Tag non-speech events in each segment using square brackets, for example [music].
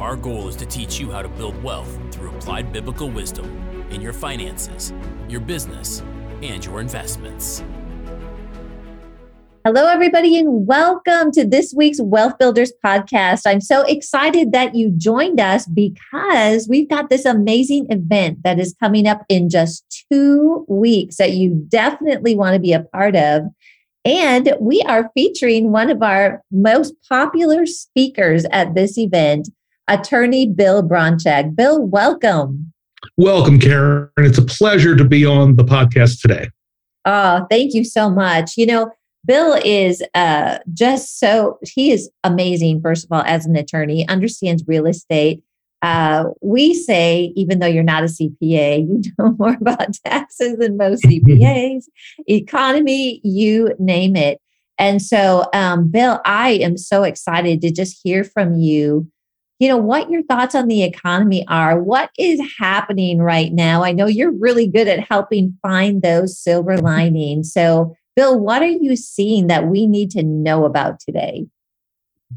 our goal is to teach you how to build wealth through applied biblical wisdom in your finances, your business, and your investments. Hello, everybody, and welcome to this week's Wealth Builders podcast. I'm so excited that you joined us because we've got this amazing event that is coming up in just two weeks that you definitely want to be a part of. And we are featuring one of our most popular speakers at this event, attorney Bill Bronchick. Bill, welcome. Welcome, Karen. It's a pleasure to be on the podcast today. Oh, thank you so much. You know, Bill is uh, just so, he is amazing, first of all, as an attorney, understands real estate. Uh, we say, even though you're not a CPA, [laughs] you know more about taxes than most [laughs] CPAs, economy, you name it. And so, um, Bill, I am so excited to just hear from you you know, what your thoughts on the economy are. What is happening right now? I know you're really good at helping find those silver [laughs] linings. So, Bill, what are you seeing that we need to know about today?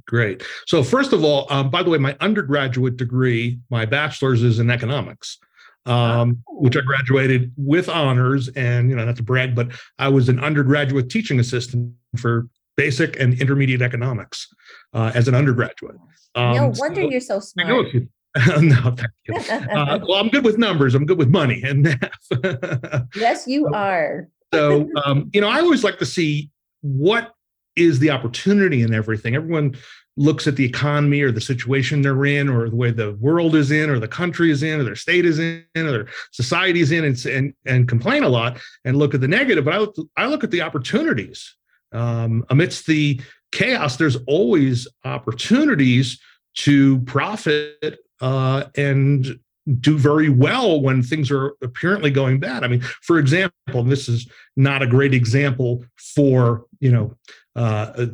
Great. So, first of all, um, by the way, my undergraduate degree, my bachelor's is in economics, um, which I graduated with honors. And, you know, not to brag, but I was an undergraduate teaching assistant for basic and intermediate economics uh, as an undergraduate. Um, no wonder so, you're so smart. I know you, [laughs] no, thank you. [laughs] Uh, well, I'm good with numbers. I'm good with money and math. [laughs] yes, you are. so, um, you know, I always like to see what is the opportunity in everything. Everyone looks at the economy or the situation they're in or the way the world is in or the country is in or their state is in or their society is in and, and, and complain a lot and look at the negative. But I look, I look at the opportunities. Um, amidst the chaos, there's always opportunities to profit uh, and do very well when things are apparently going bad. I mean, for example, this is not a great example for you know uh,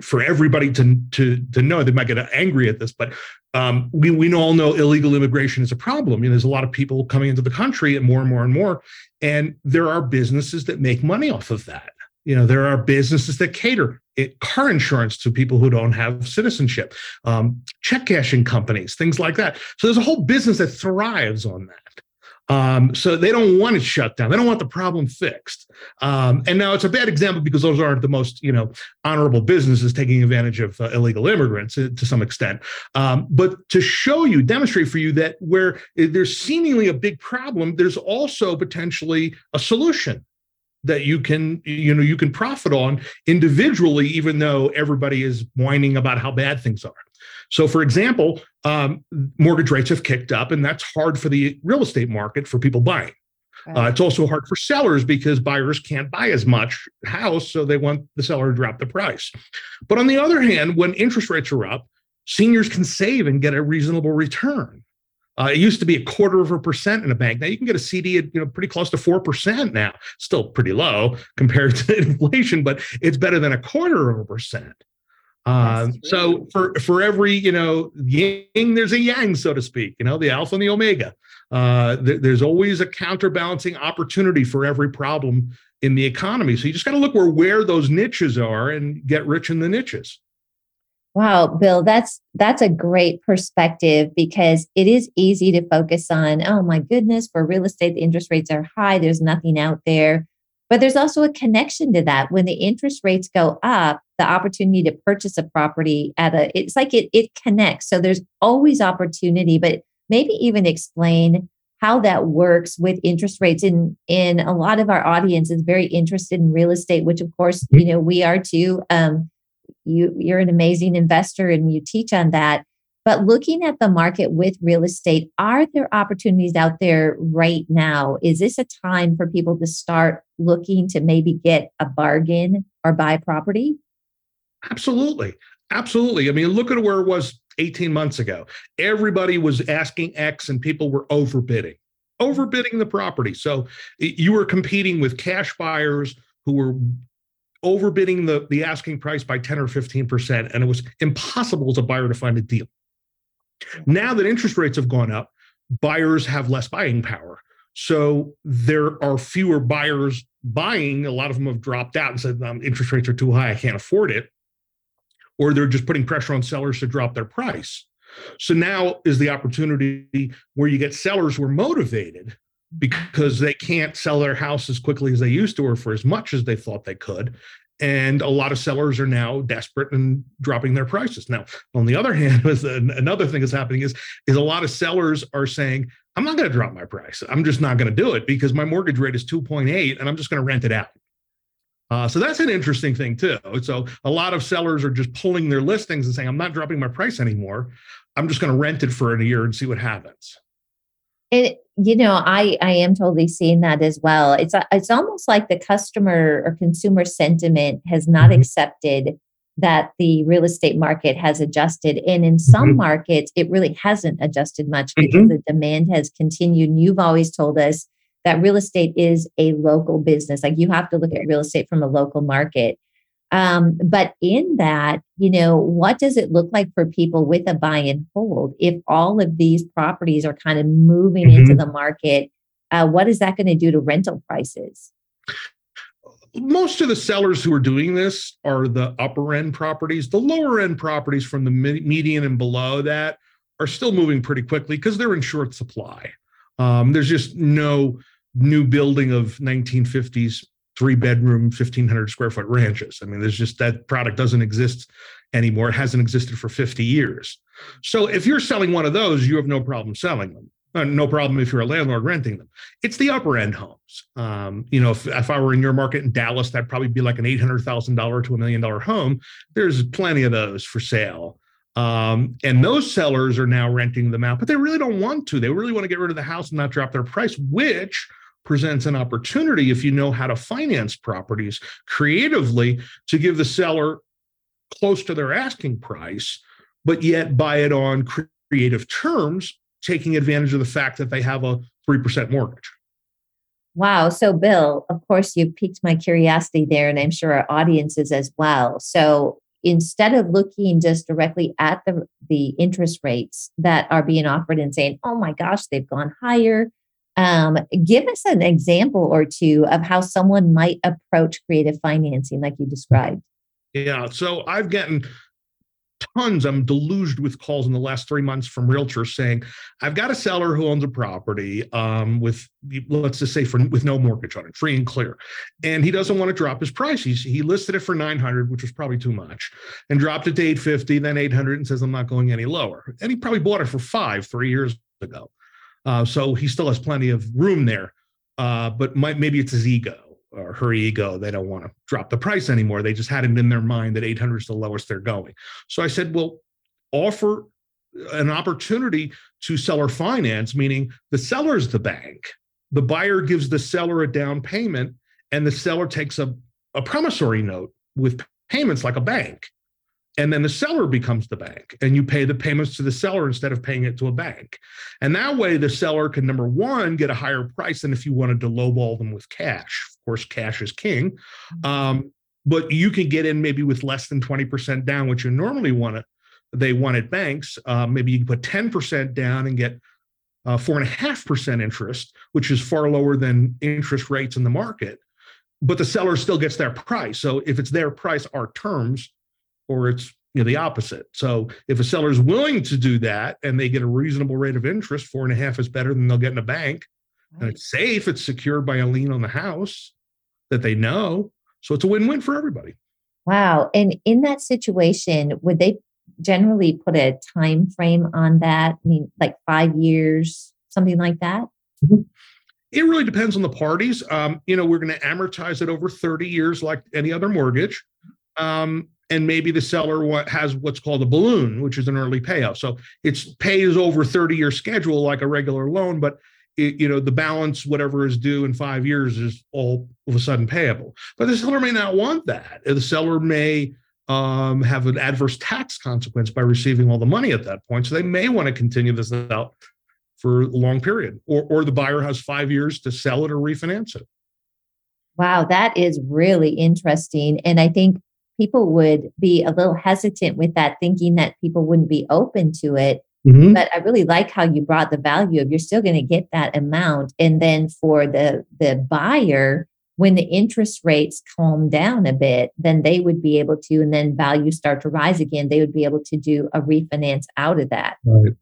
for everybody to to to know. They might get angry at this, but um, we we all know illegal immigration is a problem. You know, there's a lot of people coming into the country, and more and more and more, and there are businesses that make money off of that. You know, there are businesses that cater it, car insurance to people who don't have citizenship, um, check cashing companies, things like that. So there's a whole business that thrives on that. Um, so they don't want it shut down. They don't want the problem fixed. Um, and now it's a bad example because those aren't the most, you know, honorable businesses taking advantage of uh, illegal immigrants to, to some extent. Um, but to show you, demonstrate for you that where there's seemingly a big problem, there's also potentially a solution that you can you know you can profit on individually even though everybody is whining about how bad things are. So for example um, mortgage rates have kicked up and that's hard for the real estate market for people buying. Uh, it's also hard for sellers because buyers can't buy as much house so they want the seller to drop the price. But on the other hand when interest rates are up seniors can save and get a reasonable return uh, it used to be a quarter of a percent in a bank. Now you can get a CD at you know pretty close to four percent now. Still pretty low compared [laughs] to inflation, but it's better than a quarter of a percent. Um, so for for every you know yin, there's a yang, so to speak. You know the alpha and the omega. Uh, th- there's always a counterbalancing opportunity for every problem in the economy. So you just got to look where where those niches are and get rich in the niches. Wow, Bill, that's that's a great perspective because it is easy to focus on, oh my goodness, for real estate the interest rates are high, there's nothing out there. But there's also a connection to that. When the interest rates go up, the opportunity to purchase a property at a it's like it it connects. So there's always opportunity, but maybe even explain how that works with interest rates in in a lot of our audience is very interested in real estate which of course mm-hmm. you know we are too um, you you're an amazing investor and you teach on that but looking at the market with real estate are there opportunities out there right now is this a time for people to start looking to maybe get a bargain or buy property absolutely Absolutely. I mean, look at where it was 18 months ago. Everybody was asking X and people were overbidding, overbidding the property. So you were competing with cash buyers who were overbidding the, the asking price by 10 or 15%, and it was impossible as a buyer to find a deal. Now that interest rates have gone up, buyers have less buying power. So there are fewer buyers buying. A lot of them have dropped out and said, um, interest rates are too high, I can't afford it. Or they're just putting pressure on sellers to drop their price. So now is the opportunity where you get sellers who are motivated because they can't sell their house as quickly as they used to or for as much as they thought they could. And a lot of sellers are now desperate and dropping their prices. Now on the other [laughs] hand another thing that's happening is is a lot of sellers are saying i'm not going to drop my price. I'm just not going to do it because my mortgage rate is 2.8 and i'm just going to rent it out. Uh, so that's an interesting thing too. So a lot of sellers are just pulling their listings and saying i'm not dropping my price anymore. I'm just going to rent it for a year and see what happens it you know i i am totally seeing that as well it's it's almost like the customer or consumer sentiment has not mm-hmm. accepted that the real estate market has adjusted and in some mm-hmm. markets it really hasn't adjusted much because mm-hmm. the demand has continued and you've always told us that real estate is a local business like you have to look at real estate from a local market um, but in that, you know, what does it look like for people with a buy and hold if all of these properties are kind of moving mm-hmm. into the market? Uh, what is that going to do to rental prices? Most of the sellers who are doing this are the upper end properties. The lower end properties from the median and below that are still moving pretty quickly because they're in short supply. Um, there's just no new building of 1950s three bedroom, 1500 square foot ranches. I mean, there's just that product doesn't exist anymore. It hasn't existed for 50 years. So if you're selling one of those, you have no problem selling them. Uh, no problem if you're a landlord renting them. It's the upper end homes. Um, you know, if, if I were in your market in Dallas, that'd probably be like an $800,000 to a million dollar home. There's plenty of those for sale. Um, and those sellers are now renting them out, but they really don't want to. They really want to get rid of the house and not drop their price, which presents an opportunity if you know how to finance properties creatively to give the seller close to their asking price, but yet buy it on creative terms, taking advantage of the fact that they have a 3% mortgage. Wow. So, Bill, of course, you piqued my curiosity there, and I'm sure our audiences as well. So, instead of looking just directly at the, the interest rates that are being offered and saying, oh my gosh, they've gone higher, um, give us an example or two of how someone might approach creative financing, like you described. Yeah. So I've gotten tons, I'm deluged with calls in the last three months from realtors saying, I've got a seller who owns a property um, with, let's just say, for with no mortgage on it, free and clear. And he doesn't want to drop his price. He's, he listed it for 900, which was probably too much, and dropped it to 850, then 800, and says, I'm not going any lower. And he probably bought it for five, three years ago. Uh, so he still has plenty of room there. Uh, but might, maybe it's his ego or her ego. They don't want to drop the price anymore. They just had it in their mind that 800 is the lowest they're going. So I said, well, offer an opportunity to seller finance, meaning the seller is the bank. The buyer gives the seller a down payment, and the seller takes a, a promissory note with payments like a bank and then the seller becomes the bank and you pay the payments to the seller instead of paying it to a bank. And that way the seller can number one get a higher price than if you wanted to lowball them with cash. Of course cash is king. Mm-hmm. um, but you can get in maybe with less than 20% down which you normally want to they want at banks. Uh, maybe you can put 10% down and get uh, four and a half percent interest which is far lower than interest rates in the market. But the seller still gets their price. So if it's their price our terms or it's you know the opposite. So if a seller is willing to do that and they get a reasonable rate of interest, four and a half is better than they'll get in a bank. Right. And it's safe, it's secured by a lien on the house that they know. So it's a win-win for everybody. Wow. And in that situation, would they generally put a time frame on that? I mean, like five years, something like that? Mm-hmm. It really depends on the parties. Um, you know, we're going to amortize it over 30 years like any other mortgage. Um, and maybe the seller what has what's called a balloon, which is an early payoff. So it's pays over 30 year schedule like a regular loan, but it, you know the balance, whatever is due in five years, is all of a sudden payable. But the seller may not want that. The seller may um, have an adverse tax consequence by receiving all the money at that point. So they may want to continue this out for a long period, or, or the buyer has five years to sell it or refinance it. Wow, that is really interesting. And I think people would be a little hesitant with that, thinking that people wouldn't be open to it. Mm-hmm. But I really like how you brought the value of you're still going to get that amount. And then for the the buyer, when the interest rates calm down a bit, then they would be able to, and then values start to rise again, they would be able to do a refinance out of that. Right.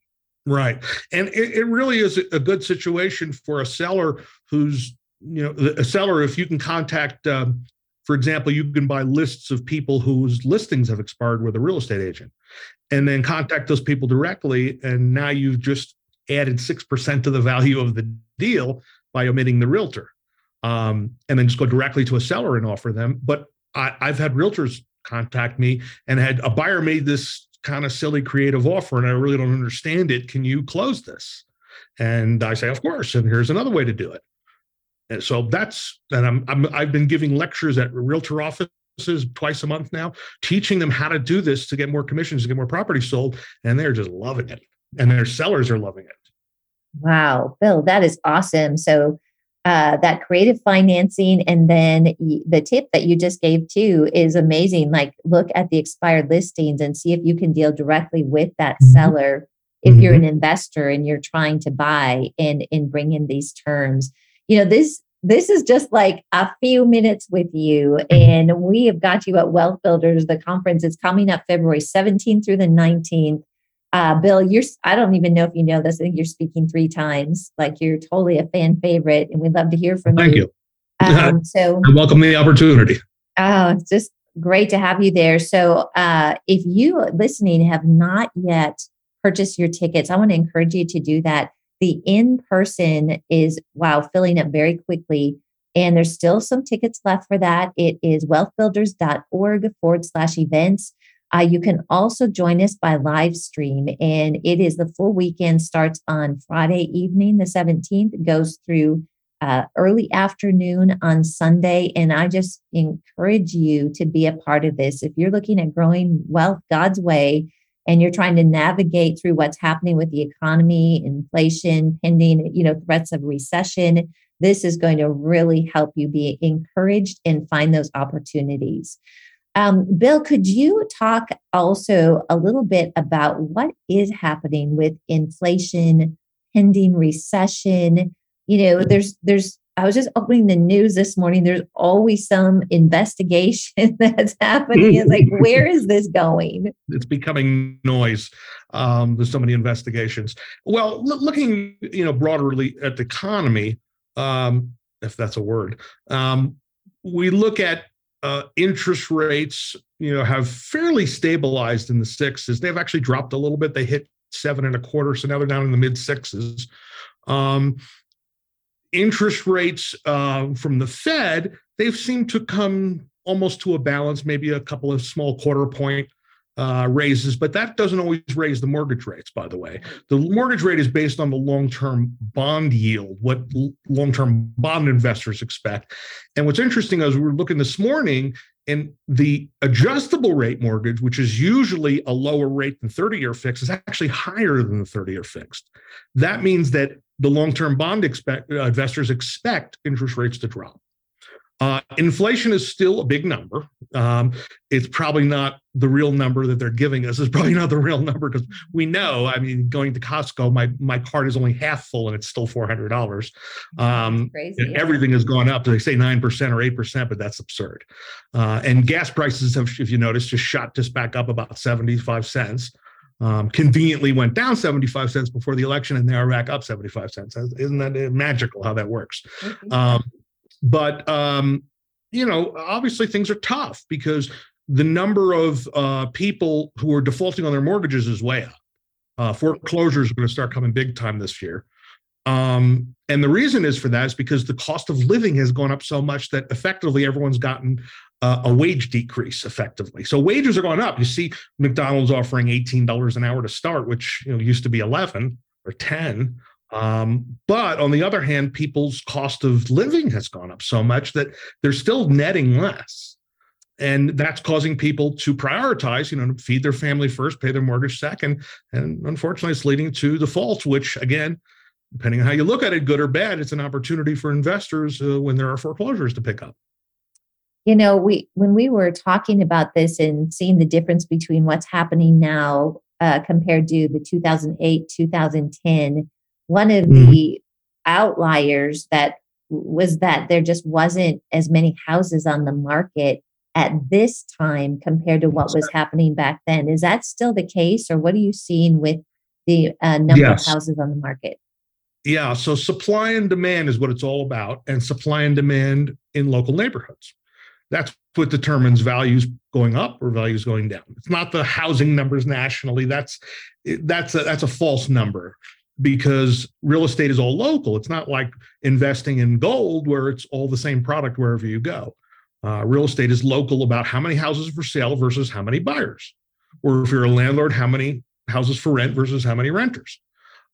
Right. And it, it really is a good situation for a seller who's, you know, a seller, if you can contact, um, for example, you can buy lists of people whose listings have expired with a real estate agent and then contact those people directly. And now you've just added 6% to the value of the deal by omitting the realtor. Um, and then just go directly to a seller and offer them. But I, I've had realtors contact me and had a buyer made this kind of silly creative offer and I really don't understand it. Can you close this? And I say, of course. And here's another way to do it. And so that's, and I'm, I'm I've been giving lectures at realtor offices twice a month now, teaching them how to do this to get more commissions, to get more property sold. And they're just loving it. And their sellers are loving it. Wow, Bill, that is awesome. So uh, that creative financing and then the tip that you just gave too is amazing like look at the expired listings and see if you can deal directly with that mm-hmm. seller if mm-hmm. you're an investor and you're trying to buy and and bring in these terms you know this this is just like a few minutes with you and we have got you at wealth builders the conference is coming up february 17th through the 19th uh, Bill, you're, I don't even know if you know this. I think you're speaking three times. Like you're totally a fan favorite, and we'd love to hear from Thank you. Thank you. Um, [laughs] so I welcome the opportunity. Oh, it's just great to have you there. So uh, if you listening have not yet purchased your tickets, I want to encourage you to do that. The in person is, wow, filling up very quickly. And there's still some tickets left for that. It is wealthbuilders.org forward slash events. Uh, you can also join us by live stream, and it is the full weekend starts on Friday evening, the 17th, goes through uh, early afternoon on Sunday. And I just encourage you to be a part of this. If you're looking at growing wealth God's way, and you're trying to navigate through what's happening with the economy, inflation, pending, you know, threats of recession, this is going to really help you be encouraged and find those opportunities. Um, Bill, could you talk also a little bit about what is happening with inflation, pending recession? You know, there's there's I was just opening the news this morning. There's always some investigation [laughs] that's happening. It's like, where is this going? It's becoming noise. Um, there's so many investigations. Well, looking, you know, broadly at the economy, um, if that's a word, um, we look at uh, interest rates, you know, have fairly stabilized in the sixes. They've actually dropped a little bit. They hit seven and a quarter, so now they're down in the mid sixes. Um, interest rates uh, from the Fed, they've seemed to come almost to a balance, maybe a couple of small quarter point uh, raises, but that doesn't always raise the mortgage rates, by the way. The mortgage rate is based on the long term bond yield, what long term bond investors expect. And what's interesting is we were looking this morning, and the adjustable rate mortgage, which is usually a lower rate than 30 year fixed, is actually higher than the 30 year fixed. That means that the long term bond expect, uh, investors expect interest rates to drop. Uh, inflation is still a big number. Um, it's probably not the real number that they're giving us. It's probably not the real number because we know. I mean, going to Costco, my my card is only half full and it's still four hundred dollars. Um, crazy, yeah. Everything has gone up. They say nine percent or eight percent, but that's absurd. Uh, and gas prices have, if you notice, just shot just back up about seventy five cents. Um, conveniently went down 75 cents before the election and now are back up 75 cents. Isn't that magical how that works? Um, but um, you know, obviously things are tough because the number of uh, people who are defaulting on their mortgages is way up. Uh, foreclosures are going to start coming big time this year. Um, and the reason is for that is because the cost of living has gone up so much that effectively everyone's gotten uh, a wage decrease effectively. So wages are going up. You see McDonald's offering $18 an hour to start, which you know used to be 11 or 10. Um, but on the other hand, people's cost of living has gone up so much that they're still netting less. and that's causing people to prioritize, you know, feed their family first, pay their mortgage second. And unfortunately, it's leading to defaults, which again, depending on how you look at it, good or bad, it's an opportunity for investors uh, when there are foreclosures to pick up. You know, we when we were talking about this and seeing the difference between what's happening now uh, compared to the 2008 2010, one of mm-hmm. the outliers that was that there just wasn't as many houses on the market at this time compared to what was happening back then. Is that still the case, or what are you seeing with the uh, number yes. of houses on the market? Yeah, so supply and demand is what it's all about, and supply and demand in local neighborhoods. That's what determines values going up or values going down. It's not the housing numbers nationally. That's that's a, that's a false number because real estate is all local. It's not like investing in gold where it's all the same product wherever you go. Uh, real estate is local about how many houses for sale versus how many buyers. Or if you're a landlord, how many houses for rent versus how many renters.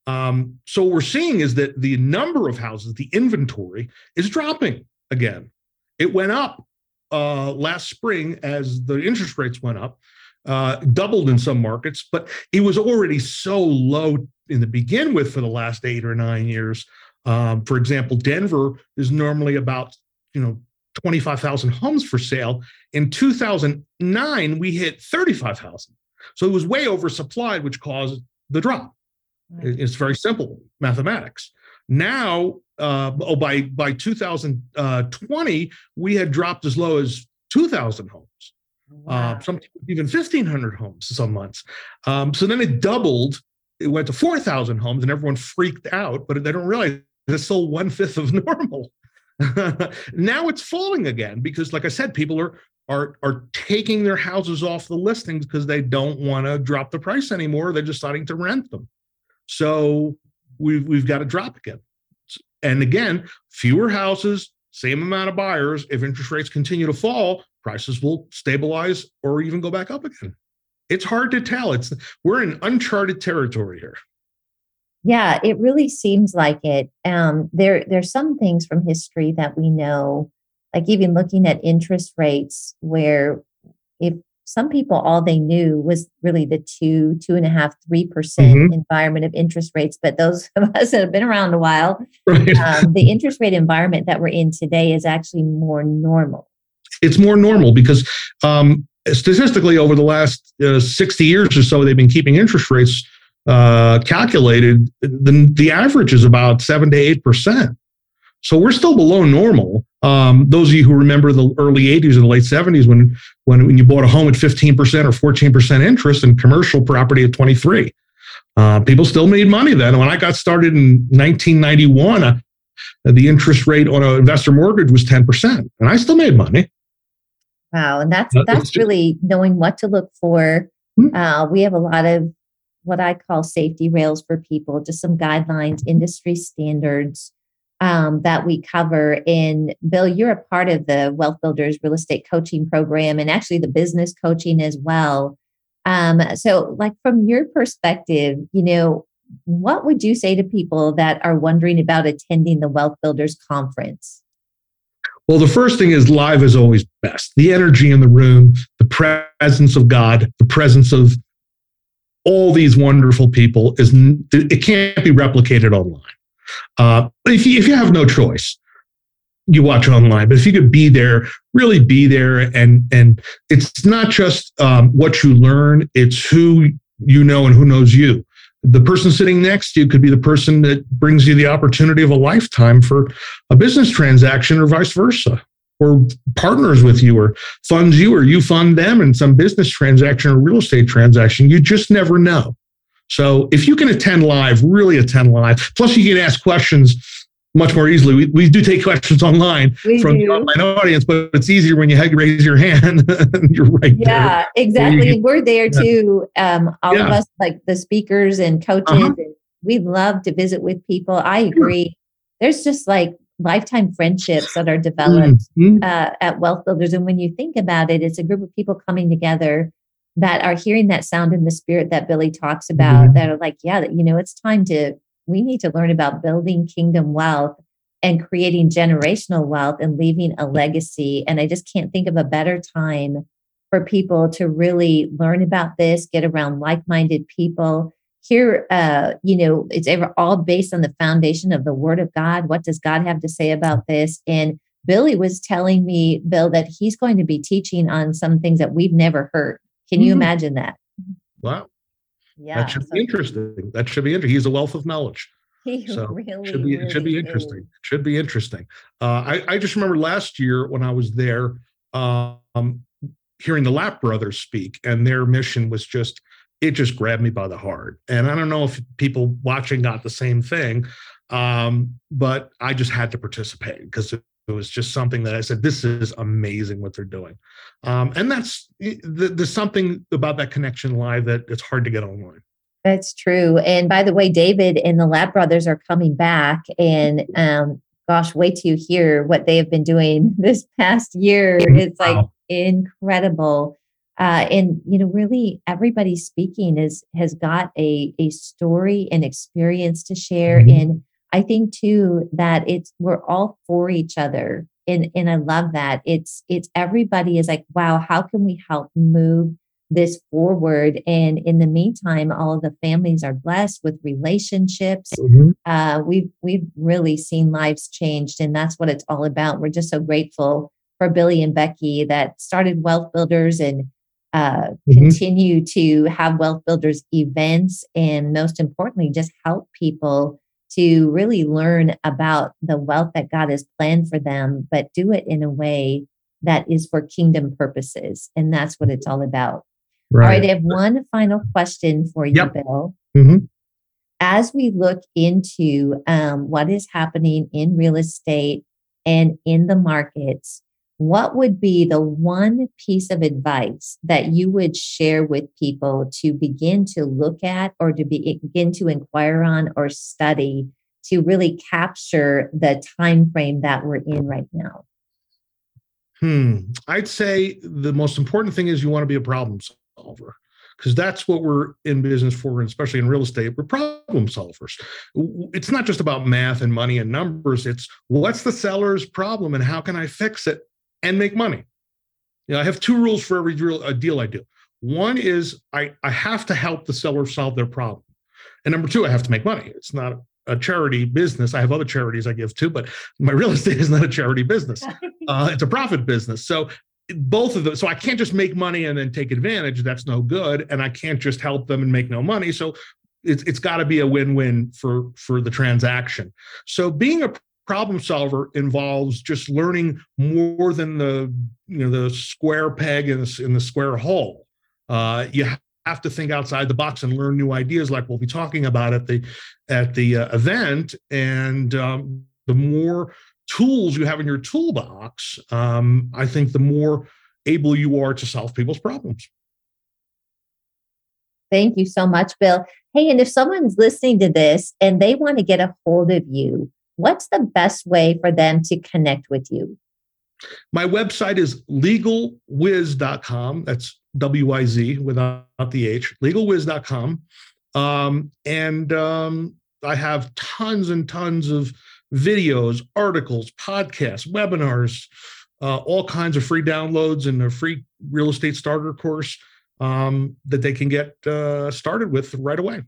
Um, so what we're seeing is that the number of houses, the inventory, is dropping again. It went up uh, last spring as the interest rates went up, uh, doubled in some markets, but it was already so low in the begin with for the last eight or nine years. Um, for example, Denver is normally about you know 25,000 homes for sale. In 2009, we hit 35,000. So it was way oversupplied, which caused the drop. Right. It's very simple mathematics. Now, uh, oh, by by 2020, we had dropped as low as 2,000 homes. Uh, wow. Uh, some even 1,500 homes some months. Um, so then it doubled. It went to 4,000 homes, and everyone freaked out. But they don't realize it's still one fifth of [laughs] normal. now it's falling again because, like I said, people are are are taking their houses off the listings because they don't want to drop the price anymore. They're deciding to rent them. So we've we've got to drop again. And again, fewer houses, same amount of buyers. If interest rates continue to fall, prices will stabilize or even go back up again. It's hard to tell. It's we're in uncharted territory here. Yeah, it really seems like it. Um, there, there's some things from history that we know, like even looking at interest rates, where if some people all they knew was really the two, two and a half, three percent mm-hmm. environment of interest rates. But those [laughs] of us that have been around a while, right. um, the interest rate environment that we're in today is actually more normal. It's more normal because um, statistically, over the last uh, 60 years or so, they've been keeping interest rates uh, calculated, the, the average is about seven to eight percent. So we're still below normal. Um, those of you who remember the early 80s and the late 70s when, when, when you bought a home at 15% or 14% interest and commercial property at 23. Uh, people still made money then. When I got started in 1991, uh, the interest rate on an investor mortgage was 10%, and I still made money. Wow, and that's that's really knowing what to look for. Hmm. Uh, we have a lot of what I call safety rails for people, just some guidelines, industry standards um, that we cover. And Bill, you're a part of the Wealth Builders Real Estate Coaching Program and actually the business coaching as well. Um, so, like from your perspective, you know, what would you say to people that are wondering about attending the Wealth Builders Conference? Well, the first thing is live is always best. The energy in the room, the presence of God, the presence of all these wonderful people is it can't be replicated online. Uh, if you, if you have no choice, you watch online. But if you could be there, really be there, and and it's not just um, what you learn; it's who you know and who knows you. The person sitting next to you could be the person that brings you the opportunity of a lifetime for a business transaction, or vice versa or partners with you or funds you or you fund them in some business transaction or real estate transaction. You just never know. So if you can attend live, really attend live. Plus, you can ask questions much more easily. We, we do take questions online we from do. the online audience, but it's easier when you raise your hand. [laughs] You're right. Yeah, there. exactly. So We're there yeah. too. Um, all yeah. of us, like the speakers and coaches, uh-huh. and we love to visit with people. I agree. There's just like lifetime friendships that are developed mm-hmm. uh, at Wealth Builders. And when you think about it, it's a group of people coming together that are hearing that sound in the spirit that Billy talks about, mm-hmm. that are like, yeah, that, you know, it's time to, we need to learn about building kingdom wealth. and creating generational wealth and leaving a legacy. And I just can't think of a better time for people to really learn about this, get around like minded people. Here, uh, you know, it's ever all based on the foundation of the Word of God. What does God have to say about this? And Billy was telling me, Bill, that he's going to be teaching on some things that we've never heard. Can you mm-hmm. imagine that? Wow. Yeah. That should so be interesting. That should be interesting. He's a wealth of knowledge. [laughs] He so really, should be really should be interesting. Is. Should be interesting. Uh, I, I just remember last year when I was there, um, hearing the Lapp brothers speak, and their mission was just it just grabbed me by the heart. And I don't know if people watching got the same thing, um, but I just had to participate because it, it was just something that I said, this is amazing what they're doing. Um, and that's there's something about that connection live that it's hard to get online. That's true. And by the way, David and the Lab brothers are coming back. And um, gosh, wait till you hear what they have been doing [laughs] this past year. It's like wow. incredible. Uh, and you know, really, everybody speaking is has got a a story and experience to share. Mm-hmm. And I think too that it's we're all for each other. And and I love that. It's it's everybody is like, wow, how can we help move this forward? And in the meantime, all of the families are blessed with relationships. Mm-hmm. Uh, we've we've really seen lives changed, and that's what it's all about. We're just so grateful for Billy and Becky that started Wealth Builders and uh, mm-hmm. continue to have Wealth Builders events, and most importantly, just help people to really learn about the wealth that God has planned for them, but do it in a way that is for kingdom purposes. And that's what it's all about. Right. All right, I have one final question for you, yep. Bill. Mm-hmm. As we look into um, what is happening in real estate and in the markets, what would be the one piece of advice that you would share with people to begin to look at or to begin to inquire on or study to really capture the time frame that we're in right now hmm i'd say the most important thing is you want to be a problem solver because that's what we're in business for, and especially in real estate, we're problem solvers. It's not just about math and money and numbers. It's what's the seller's problem and how can I fix it and make money. You know, I have two rules for every deal, a deal I do. One is I, I have to help the seller solve their problem. And number two, I have to make money. It's not a charity business. I have other charities I give to, but my real [laughs] estate is not a charity business. [laughs] Uh, it's a profit business. So both of them. So I can't just make money and then take advantage. That's no good. And I can't just help them and make no money. So it's, it's got to be a win-win for for the transaction. So being a problem solver involves just learning more than the you know the square peg in the, in the square hole. Uh, you have to think outside the box and learn new ideas, like we'll be talking about at the at the uh, event. And um, the more tools you have in your toolbox, um, I think the more able you are to solve people's problems. Thank you so much, Bill. Hey, and if someone's listening to this and they want to get a hold of you, what's the best way for them to connect with you? My website is legalwiz.com. That's W I Z without the H, legalwiz.com. Um, and um, I have tons and tons of videos, articles, podcasts, webinars, uh, all kinds of free downloads and a free real estate starter course um, that they can get uh, started with right away.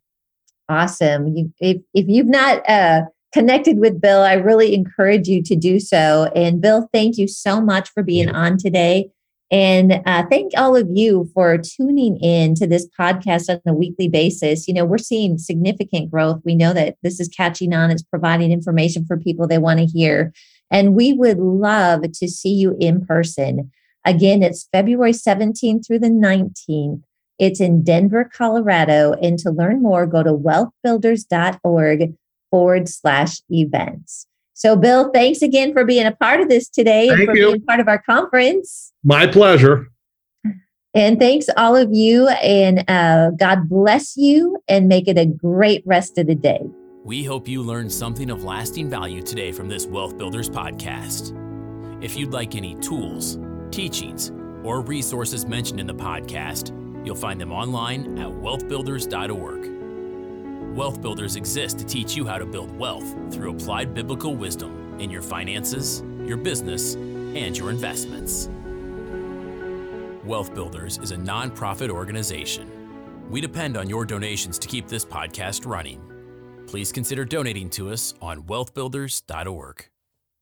Awesome. You, if, if you've not uh, connected with Bill, I really encourage you to do so. And Bill, thank you so much for being on today. And uh, thank all of you for tuning in to this podcast on a weekly basis. You know, we're seeing significant growth. We know that this is catching on, it's providing information for people they want to hear. And we would love to see you in person. Again, it's February 17th through the 19th. It's in Denver, Colorado. And to learn more, go to wealthbuilders.org forward slash events. So, Bill, thanks again for being a part of this today Thank and for you. being part of our conference. My pleasure. And thanks all of you. And uh, God bless you and make it a great rest of the day. We hope you learned something of lasting value today from this Wealth Builders podcast. If you'd like any tools, teachings, or resources mentioned in the podcast, you'll find them online at wealthbuilders.org. Wealth Builders exists to teach you how to build wealth through applied biblical wisdom in your finances, your business, and your investments. Wealth Builders is a nonprofit organization. We depend on your donations to keep this podcast running. Please consider donating to us on wealthbuilders.org.